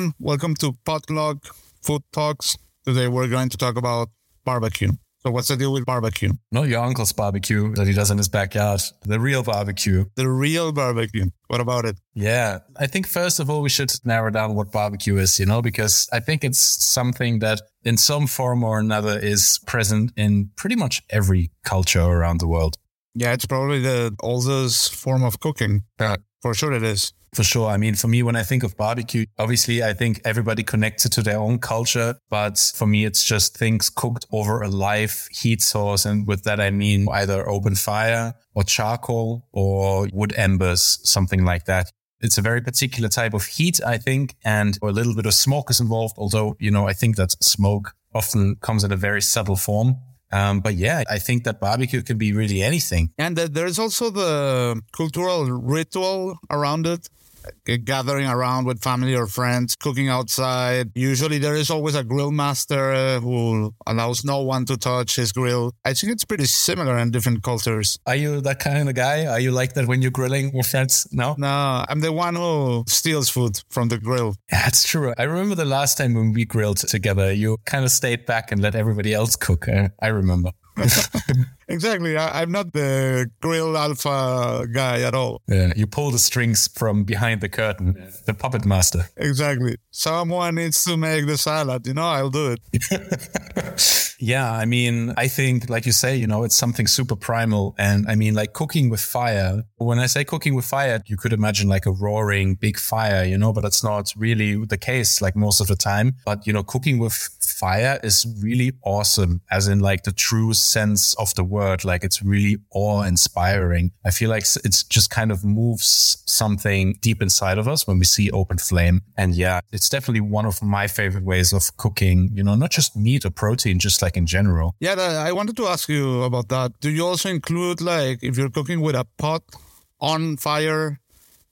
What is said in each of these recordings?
everyone. Welcome to Potluck Food Talks. Today we're going to talk about barbecue. So, what's the deal with barbecue? Not your uncle's barbecue that he does in his backyard, the real barbecue. The real barbecue. What about it? Yeah. I think first of all, we should narrow down what barbecue is, you know, because I think it's something that in some form or another is present in pretty much every culture around the world. Yeah, it's probably the oldest form of cooking. Yeah. For sure it is. For sure. I mean, for me, when I think of barbecue, obviously I think everybody connects it to their own culture. But for me, it's just things cooked over a live heat source. And with that, I mean either open fire or charcoal or wood embers, something like that. It's a very particular type of heat, I think, and a little bit of smoke is involved. Although, you know, I think that smoke often comes in a very subtle form. Um, but yeah, I think that barbecue can be really anything. And there's also the cultural ritual around it gathering around with family or friends, cooking outside. Usually there is always a grill master uh, who allows no one to touch his grill. I think it's pretty similar in different cultures. Are you that kind of guy? Are you like that when you're grilling with friends? No? No, I'm the one who steals food from the grill. Yeah, that's true. I remember the last time when we grilled together, you kind of stayed back and let everybody else cook. I remember. exactly. I, am not the grill alpha guy at all. Yeah, you pull the strings from behind the curtain, the puppet master. Exactly. Someone needs to make the salad. You know, I'll do it. yeah, I mean, I think, like you say, you know, it's something super primal. And I mean, like cooking with fire. When I say cooking with fire, you could imagine like a roaring big fire, you know, but it's not really the case like most of the time. But, you know, cooking with fire is really awesome, as in like the true sense of the word. Like it's really awe inspiring. I feel like it's just kind of moves something deep inside of us when we see open flame. And yeah, it's definitely one of my favorite ways of cooking, you know, not just meat or protein, just like in general. Yeah, I wanted to ask you about that. Do you also include like if you're cooking with a pot on fire,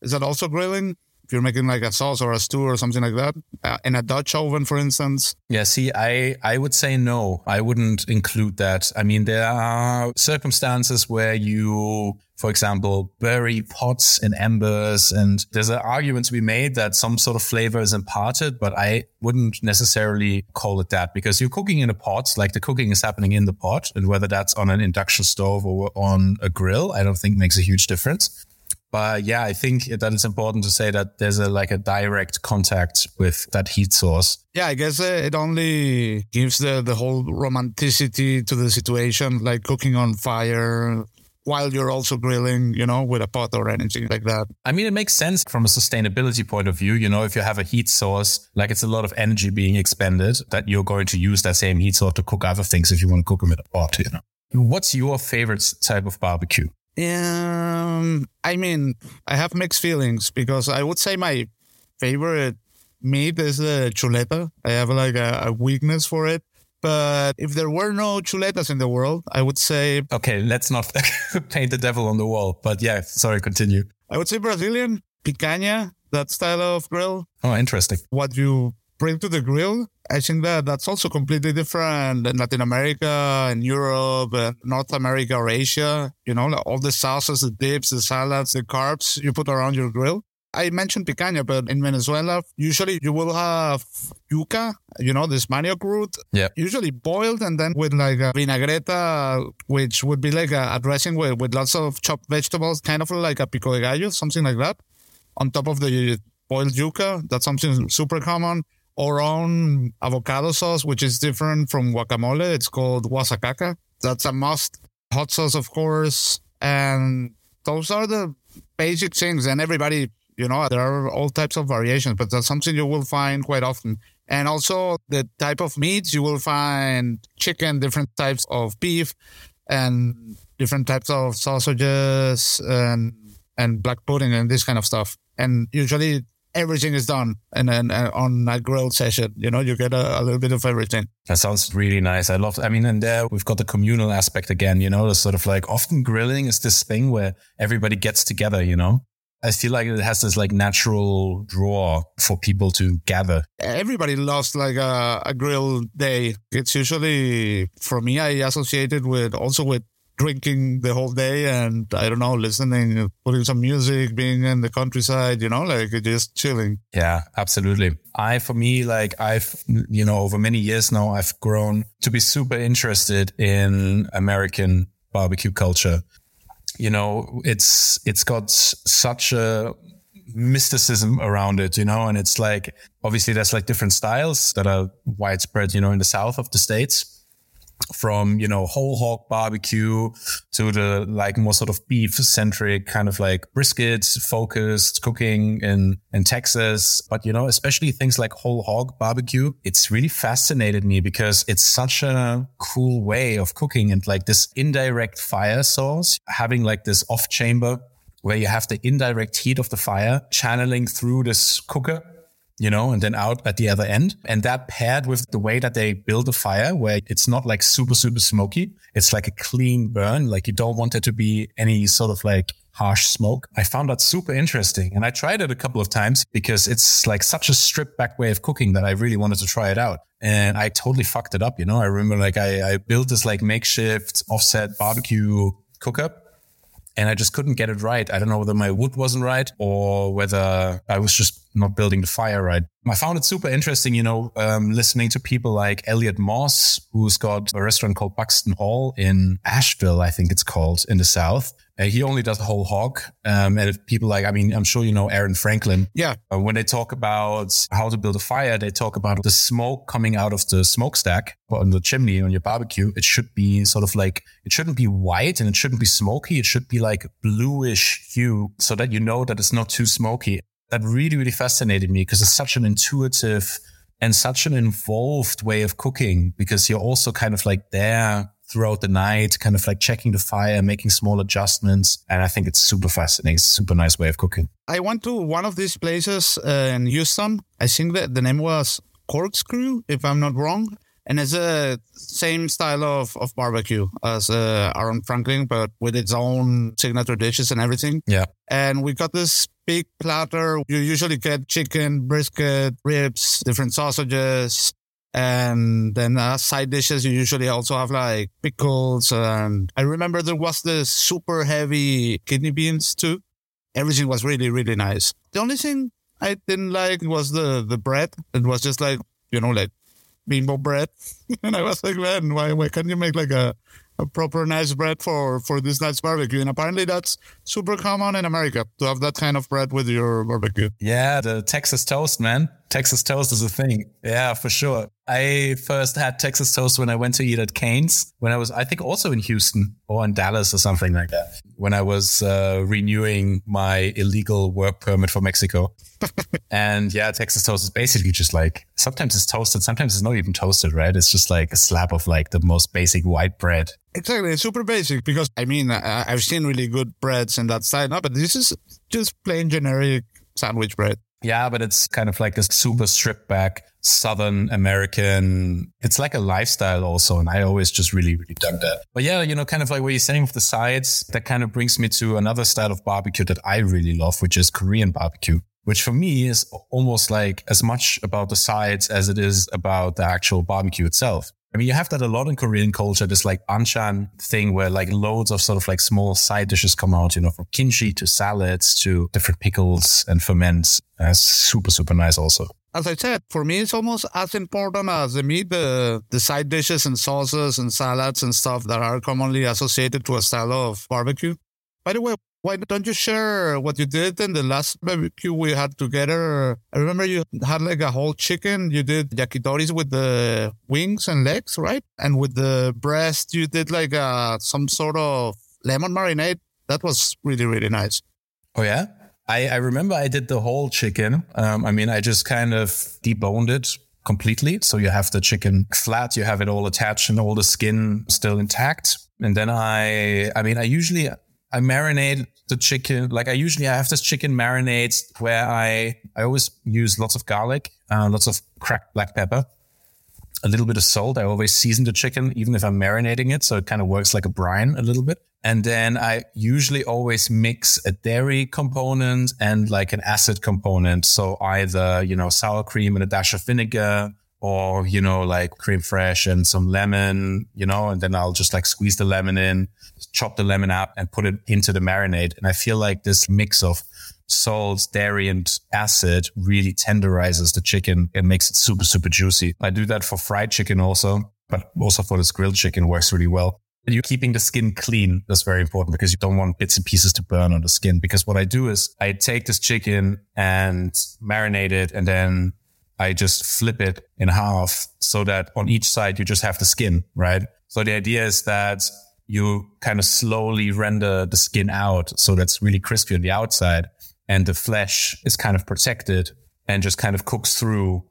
is that also grilling? If you're making like a sauce or a stew or something like that uh, in a Dutch oven, for instance? Yeah, see, I, I would say no. I wouldn't include that. I mean, there are circumstances where you, for example, bury pots in embers and there's an argument to be made that some sort of flavor is imparted, but I wouldn't necessarily call it that because you're cooking in a pot, like the cooking is happening in the pot and whether that's on an induction stove or on a grill, I don't think makes a huge difference. But yeah, I think that it's important to say that there's a like a direct contact with that heat source. Yeah, I guess uh, it only gives the the whole romanticity to the situation, like cooking on fire while you're also grilling, you know, with a pot or anything like that. I mean, it makes sense from a sustainability point of view. You know, if you have a heat source, like it's a lot of energy being expended, that you're going to use that same heat source to cook other things if you want to cook them in a pot, you know. What's your favorite type of barbecue? Um, I mean, I have mixed feelings because I would say my favorite meat is the chuleta. I have like a, a weakness for it. But if there were no chuletas in the world, I would say. Okay, let's not paint the devil on the wall. But yeah, sorry, continue. I would say Brazilian, picanha, that style of grill. Oh, interesting. What you bring to the grill. I think that that's also completely different in Latin America and Europe and North America or Asia. You know, all the sauces, the dips, the salads, the carbs you put around your grill. I mentioned picanha, but in Venezuela, usually you will have yuca, you know, this manioc root. Yeah. Usually boiled and then with like a vinagreta, which would be like a, a dressing with, with lots of chopped vegetables, kind of like a pico de gallo, something like that, on top of the boiled yuca. That's something super common our own avocado sauce, which is different from guacamole. It's called guasacaca. That's a must. Hot sauce, of course. And those are the basic things. And everybody, you know, there are all types of variations, but that's something you will find quite often. And also the type of meats, you will find chicken, different types of beef, and different types of sausages and and black pudding and this kind of stuff. And usually everything is done and then uh, on a grill session you know you get a, a, little bit of everything that sounds really nice i love i mean and there we've got the communal aspect again you know the sort of like often grilling is this thing where everybody gets together you know I feel like it has this like natural draw for people to gather. Everybody loves like a, a grill day. It's usually for me, I associate it with also with drinking the whole day and I don't know, listening, putting some music, being in the countryside, you know, like just chilling. Yeah, absolutely. I, for me, like I've, you know, over many years now, I've grown to be super interested in American barbecue culture. You know, it's, it's got such a mysticism around it, you know, and it's like, obviously there's like different styles that are widespread, you know, in the South of the States from you know whole hog barbecue to the like more sort of beef centric kind of like brisket focused cooking in in Texas. But you know especially things like whole hog barbecue it's really fascinated me because it's such a cool way of cooking and like this indirect fire source having like this off chamber where you have the indirect heat of the fire channeling through this cooker you know, and then out at the other end. And that paired with the way that they build a fire where it's not like super, super smoky. It's like a clean burn. Like you don't want there to be any sort of like harsh smoke. I found that super interesting. And I tried it a couple of times because it's like such a stripped back way of cooking that I really wanted to try it out. And I totally fucked it up. You know, I remember like I, I built this like makeshift offset barbecue cooker and I just couldn't get it right. I don't know whether my wood wasn't right or whether I was just not building the fire right. I found it super interesting, you know, um, listening to people like Elliot Moss, who's got a restaurant called Buxton Hall in Asheville, I think it's called in the South. Uh, he only does whole hog. Um, and people like, I mean, I'm sure you know Aaron Franklin. Yeah. Uh, when they talk about how to build a fire, they talk about the smoke coming out of the smokestack on the chimney on your barbecue. It should be sort of like, it shouldn't be white and it shouldn't be smoky. It should be like bluish hue so that you know that it's not too smoky. That really, really fascinated me because it's such an intuitive and such an involved way of cooking because you're also kind of like there throughout the night, kind of like checking the fire, making small adjustments. And I think it's super fascinating. super nice way of cooking. I went to one of these places uh, in Houston. I think that the name was Corkscrew, if I'm not wrong. And it's a same style of, of barbecue as uh, Aaron Franklin, but with its own signature dishes and everything. Yeah. And we got this big platter. You usually get chicken, brisket, ribs, different sausages, and then uh, side dishes, you usually also have like pickles. And I remember there was the super heavy kidney beans too. Everything was really, really nice. The only thing I didn't like was the, the bread. It was just like, you know, like bimbo bread. and I was like, man, why, why can't you make like a, a proper nice bread for, for this nice barbecue? And apparently that's super common in America to have that kind of bread with your barbecue. Yeah, the Texas toast, man. Texas toast is a thing. Yeah, for sure. I first had Texas toast when I went to eat at Cane's when I was, I think also in Houston or in Dallas or something like that. When I was uh, renewing my illegal work permit for Mexico. and yeah, Texas toast is basically just like, sometimes it's toasted, sometimes it's not even toasted, right? It's just like a slab of like the most basic white bread. Exactly. It's super basic because I mean, I've seen really good breads in that style, no, but this is just plain generic sandwich bread. Yeah, but it's kind of like a super stripped back Southern American. It's like a lifestyle also. And I always just really, really dug that. But yeah, you know, kind of like what you're saying with the sides, that kind of brings me to another style of barbecue that I really love, which is Korean barbecue, which for me is almost like as much about the sides as it is about the actual barbecue itself. I mean, you have that a lot in Korean culture, this like banchan thing where like loads of sort of like small side dishes come out, you know, from kimchi to salads to different pickles and ferments. That's super, super nice also. As I said, for me, it's almost as important as the meat, the, the side dishes and sauces and salads and stuff that are commonly associated to a style of barbecue. By the way, why don't you share what you did in the last barbecue we had together? I remember you had like a whole chicken. You did yakitoris with the wings and legs, right? And with the breast, you did like uh, some sort of lemon marinade. That was really, really nice. Oh, yeah? I, I remember I did the whole chicken. Um, I mean, I just kind of deboned it completely. So you have the chicken flat, you have it all attached and all the skin still intact. And then I, I mean, I usually, I marinate the chicken. Like I usually I have this chicken marinade where I, I always use lots of garlic, uh, lots of cracked black pepper, a little bit of salt. I always season the chicken, even if I'm marinating it. So it kind of works like a brine a little bit. And then I usually always mix a dairy component and like an acid component. So either, you know, sour cream and a dash of vinegar or, you know, like crème fraîche and some lemon, you know, and then I'll just like squeeze the lemon in, chop the lemon up and put it into the marinade. And I feel like this mix of salt, dairy and acid really tenderizes the chicken and makes it super, super juicy. I do that for fried chicken also, but also for this grilled chicken works really well. You're keeping the skin clean. That's very important because you don't want bits and pieces to burn on the skin. Because what I do is I take this chicken and marinate it and then I just flip it in half so that on each side you just have the skin, right? So the idea is that you kind of slowly render the skin out so that's really crispy on the outside and the flesh is kind of protected and just kind of cooks through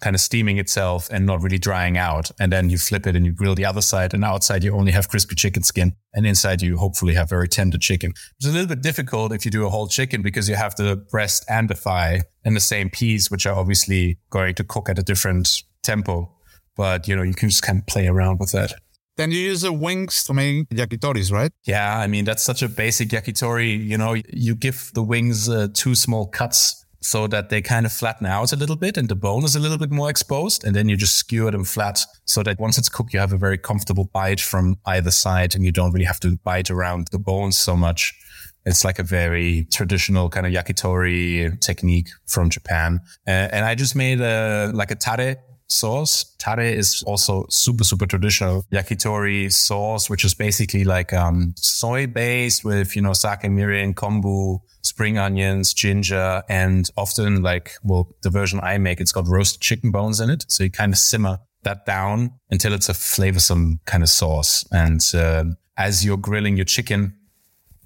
kind of steaming itself and not really drying out. And then you flip it and you grill the other side and outside you only have crispy chicken skin and inside you hopefully have very tender chicken. It's a little bit difficult if you do a whole chicken because you have the breast and the thigh in the same piece, which are obviously going to cook at a different tempo. But, you know, you can just kind of play around with that. Then you use the wings to make yakitoris, right? Yeah, I mean that's such a basic yakitori. You know, you give the wings uh, two small cuts so that they kind of flatten out a little bit and the bone is a little bit more exposed. And then you just skewer them flat so that once it's cooked, you have a very comfortable bite from either side and you don't really have to bite around the bones so much. It's like a very traditional kind of yakitori technique from Japan. Uh, and I just made a, like a tare sauce. Tare is also super, super traditional yakitori sauce, which is basically like, um, soy based with, you know, sake mirin, kombu, spring onions, ginger, and often like, well, the version I make, it's got roasted chicken bones in it. So you kind of simmer that down until it's a flavorsome kind of sauce. And, uh, as you're grilling your chicken,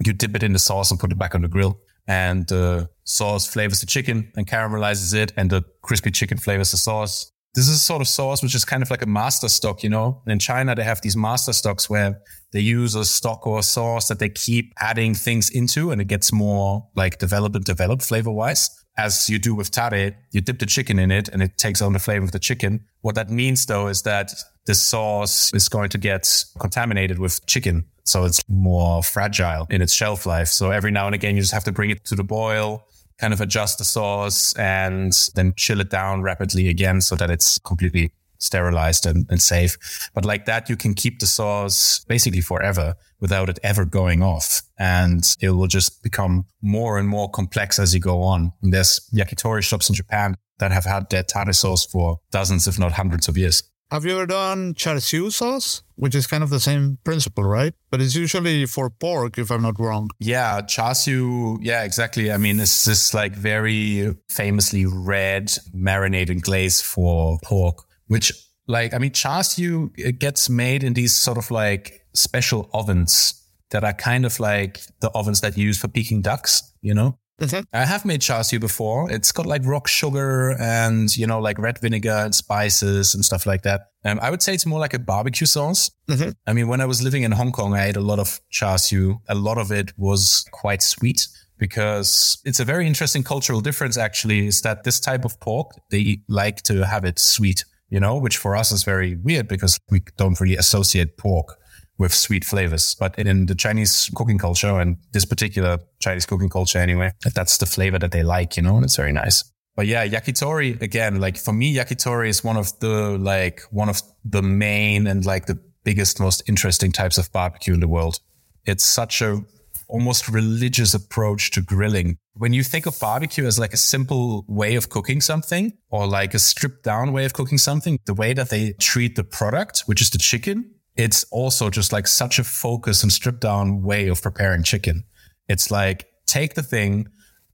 you dip it in the sauce and put it back on the grill. And the sauce flavors the chicken and caramelizes it. And the crispy chicken flavors the sauce this is a sort of sauce which is kind of like a master stock, you know. In China, they have these master stocks where they use a stock or a sauce that they keep adding things into and it gets more like developed and developed flavor wise. As you do with tare, you dip the chicken in it and it takes on the flavor of the chicken. What that means though is that the sauce is going to get contaminated with chicken. So it's more fragile in its shelf life. So every now and again, you just have to bring it to the boil kind of adjust the sauce and then chill it down rapidly again so that it's completely sterilized and, and, safe. But like that, you can keep the sauce basically forever without it ever going off. And it will just become more and more complex as you go on. And there's yakitori shops in Japan that have had their tare sauce for dozens, if not hundreds of years. Have you ever done char siu sauce? Which is kind of the same principle, right? But it's usually for pork, if I'm not wrong. Yeah, char siu. Yeah, exactly. I mean, it's this like very famously red marinated glaze for pork, which like, I mean, char siu it gets made in these sort of like special ovens that are kind of like the ovens that you use for Peking ducks, you know? Mm-hmm. I have made char siu before. It's got like rock sugar and, you know, like red vinegar and spices and stuff like that. Um, I would say it's more like a barbecue sauce. Mm-hmm. I mean, when I was living in Hong Kong, I ate a lot of char siu. A lot of it was quite sweet because it's a very interesting cultural difference actually is that this type of pork, they like to have it sweet, you know, which for us is very weird because we don't really associate pork with sweet flavors. But in the Chinese cooking culture and this particular Chinese cooking culture anyway, that's the flavor that they like, you know, and it's very nice. But yeah, yakitori again, like for me, yakitori is one of the like one of the main and like the biggest, most interesting types of barbecue in the world. It's such a almost religious approach to grilling. When you think of barbecue as like a simple way of cooking something or like a stripped down way of cooking something, the way that they treat the product, which is the chicken, it's also just like such a focus and stripped down way of preparing chicken. It's like take the thing,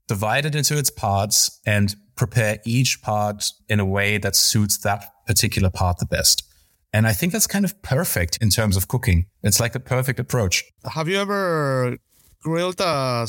divide it into its parts and prepare each part in a way that suits that particular part the best. And I think that's kind of perfect in terms of cooking. It's like the perfect approach. Have you ever grilled a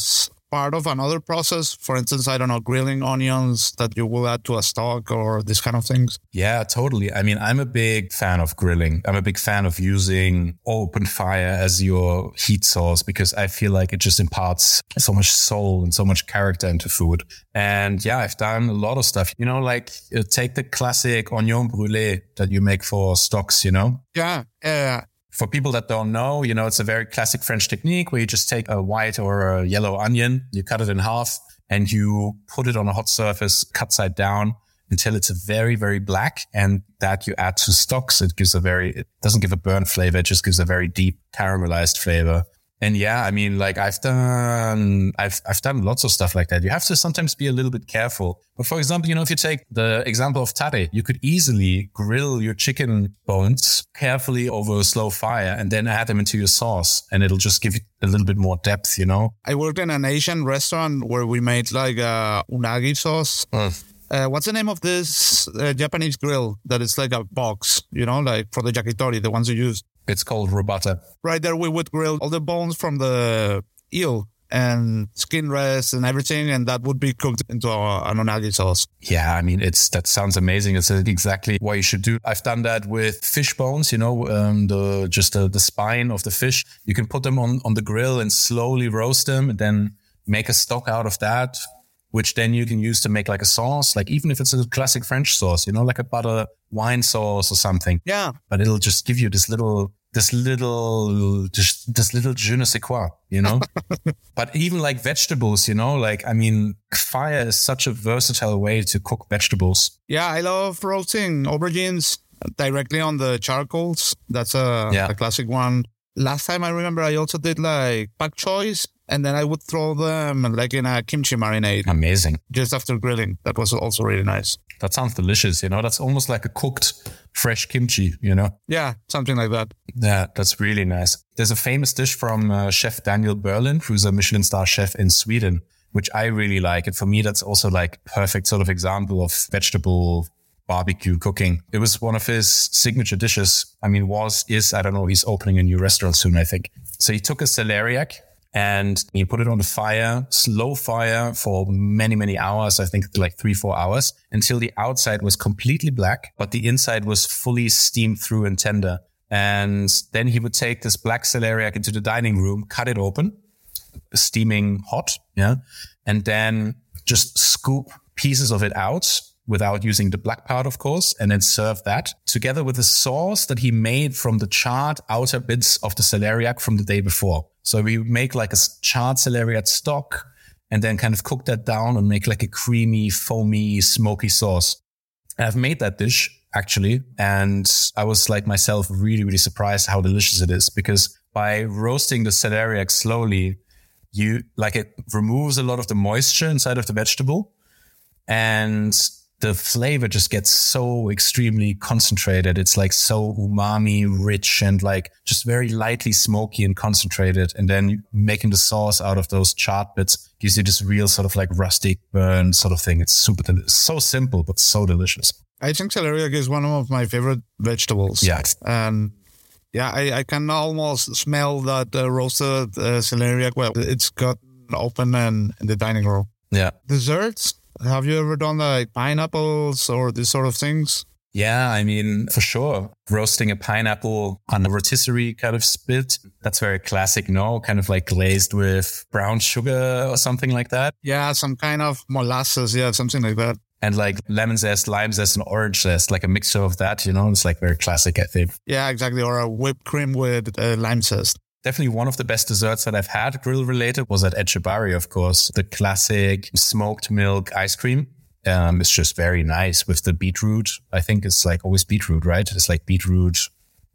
part of another process. For instance, I don't know, grilling onions that you will add to a stock or these kind of things. Yeah, totally. I mean, I'm a big fan of grilling. I'm a big fan of using open fire as your heat source because I feel like it just imparts so much soul and so much character into food. And yeah, I've done a lot of stuff, you know, like uh, take the classic onion brulee that you make for stocks, you know? Yeah. Yeah for people that don't know, you know, it's a very classic French technique where you just take a white or a yellow onion, you cut it in half and you put it on a hot surface, cut side down, until it's very, very black. And that you add to stocks. It gives a very, it doesn't give a burnt flavor. It just gives a very deep caramelized flavor. And yeah, I mean, like I've done, I've, I've done lots of stuff like that. You have to sometimes be a little bit careful. But for example, you know, if you take the example of tare, you could easily grill your chicken bones carefully over a slow fire and then add them into your sauce and it'll just give you a little bit more depth, you know? I worked in an Asian restaurant where we made like a unagi sauce. Mm. Uh, what's the name of this uh, Japanese grill that is like a box, you know, like for the yakitori, the ones you use? It's called robata. Right there, we would grill all the bones from the eel and skin rest and everything, and that would be cooked into our an unagi sauce. Yeah, I mean, it's that sounds amazing. It's exactly what you should do. I've done that with fish bones. You know, um, the just the, the spine of the fish. You can put them on on the grill and slowly roast them, and then make a stock out of that which then you can use to make like a sauce, like even if it's a classic French sauce, you know, like a butter wine sauce or something. Yeah. But it'll just give you this little, this little, just this little je ne sais quoi, you know? but even like vegetables, you know, like, I mean, fire is such a versatile way to cook vegetables. Yeah. I love roasting aubergines directly on the charcoals. That's a, Yeah. a classic one. Last time I remember, I also did like pak choys, and then I would throw them like in a kimchi marinade Amazing. just after grilling. That was also really nice. That sounds delicious. You know, that's almost like a cooked fresh kimchi, you know? Yeah, something like that. Yeah, that's really nice. There's a famous dish from uh, Chef Daniel Berlin, who's a Michelin star chef in Sweden, which I really like. And for me, that's also like perfect sort of example of vegetable barbecue cooking. It was one of his signature dishes. I mean, was, is, I don't know. He's opening a new restaurant soon, I think. So he took a celeriac and he put it on the fire, slow fire for many, many hours. I think like three, four hours until the outside was completely black, but the inside was fully steamed through and tender. And then he would take this black celeriac into the dining room, cut it open, steaming hot. Yeah. And then just scoop pieces of it out without using the black part, of course, and then serve that together with the sauce that he made from the charred outer bits of the celeriac from the day before. So we make like a charred celeriac stock and then kind of cook that down and make like a creamy, foamy, smoky sauce. And I've made that dish actually. And I was like myself really, really surprised how delicious it is because by roasting the celeriac slowly, you like it removes a lot of the moisture inside of the vegetable and the flavor just gets so extremely concentrated. It's like so umami rich and like just very lightly smoky and concentrated. And then making the sauce out of those charred bits gives you this real sort of like rustic burn sort of thing. It's super, it's so simple, but so delicious. I think celeriac is one of my favorite vegetables. Yeah. And yeah, I, I can almost smell that uh, roasted uh, celeriac. Well, it's got open and in the dining room. Yeah. Desserts? Have you ever done like pineapples or these sort of things? Yeah, I mean, for sure. Roasting a pineapple on a rotisserie kind of spit. That's very classic, no? Kind of like glazed with brown sugar or something like that. Yeah, some kind of molasses. Yeah, something like that. And like lemon zest, lime zest, and orange zest, like a mixture of that, you know? It's like very classic, I think. Yeah, exactly. Or a whipped cream with uh, lime zest. Definitely one of the best desserts that I've had grill related was at Etxebarri, of course. The classic smoked milk ice cream. Um, it's just very nice with the beetroot. I think it's like always beetroot, right? It's like beetroot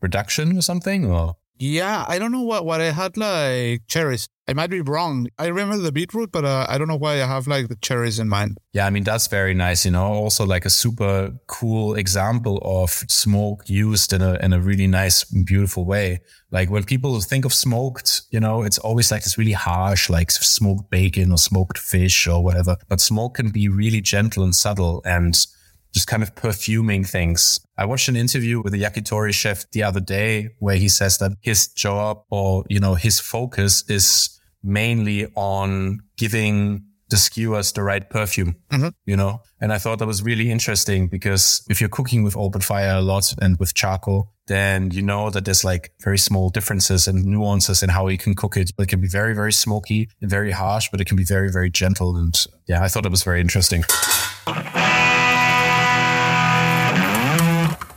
reduction or something or Yeah, I don't know what, what I had like cherries. I might be wrong. I remember the beetroot, but uh, I don't know why I have like the cherries in mind. Yeah, I mean, that's very nice, you know, also like a super cool example of smoke used in a, in a really nice, beautiful way. Like when people think of smoked, you know, it's always like this really harsh, like smoked bacon or smoked fish or whatever. But smoke can be really gentle and subtle and just kind of perfuming things. I watched an interview with a yakitori chef the other day where he says that his job or, you know, his focus is mainly on giving the skewers the right perfume, Mhm. you know? And I thought that was really interesting because if you're cooking with open fire a lot and with charcoal, then you know that there's like very small differences and nuances in how you can cook it. It can be very, very smoky and very harsh, but it can be very, very gentle. And yeah, I thought it was very interesting.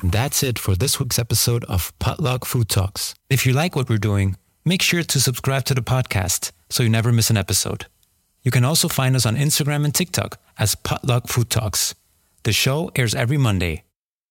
That's it for this week's episode of Potluck Food Talks. If you like what we're doing, make sure to subscribe to the podcast so you never miss an episode. You can also find us on Instagram and TikTok as Potluck Food Talks. The show airs every Monday.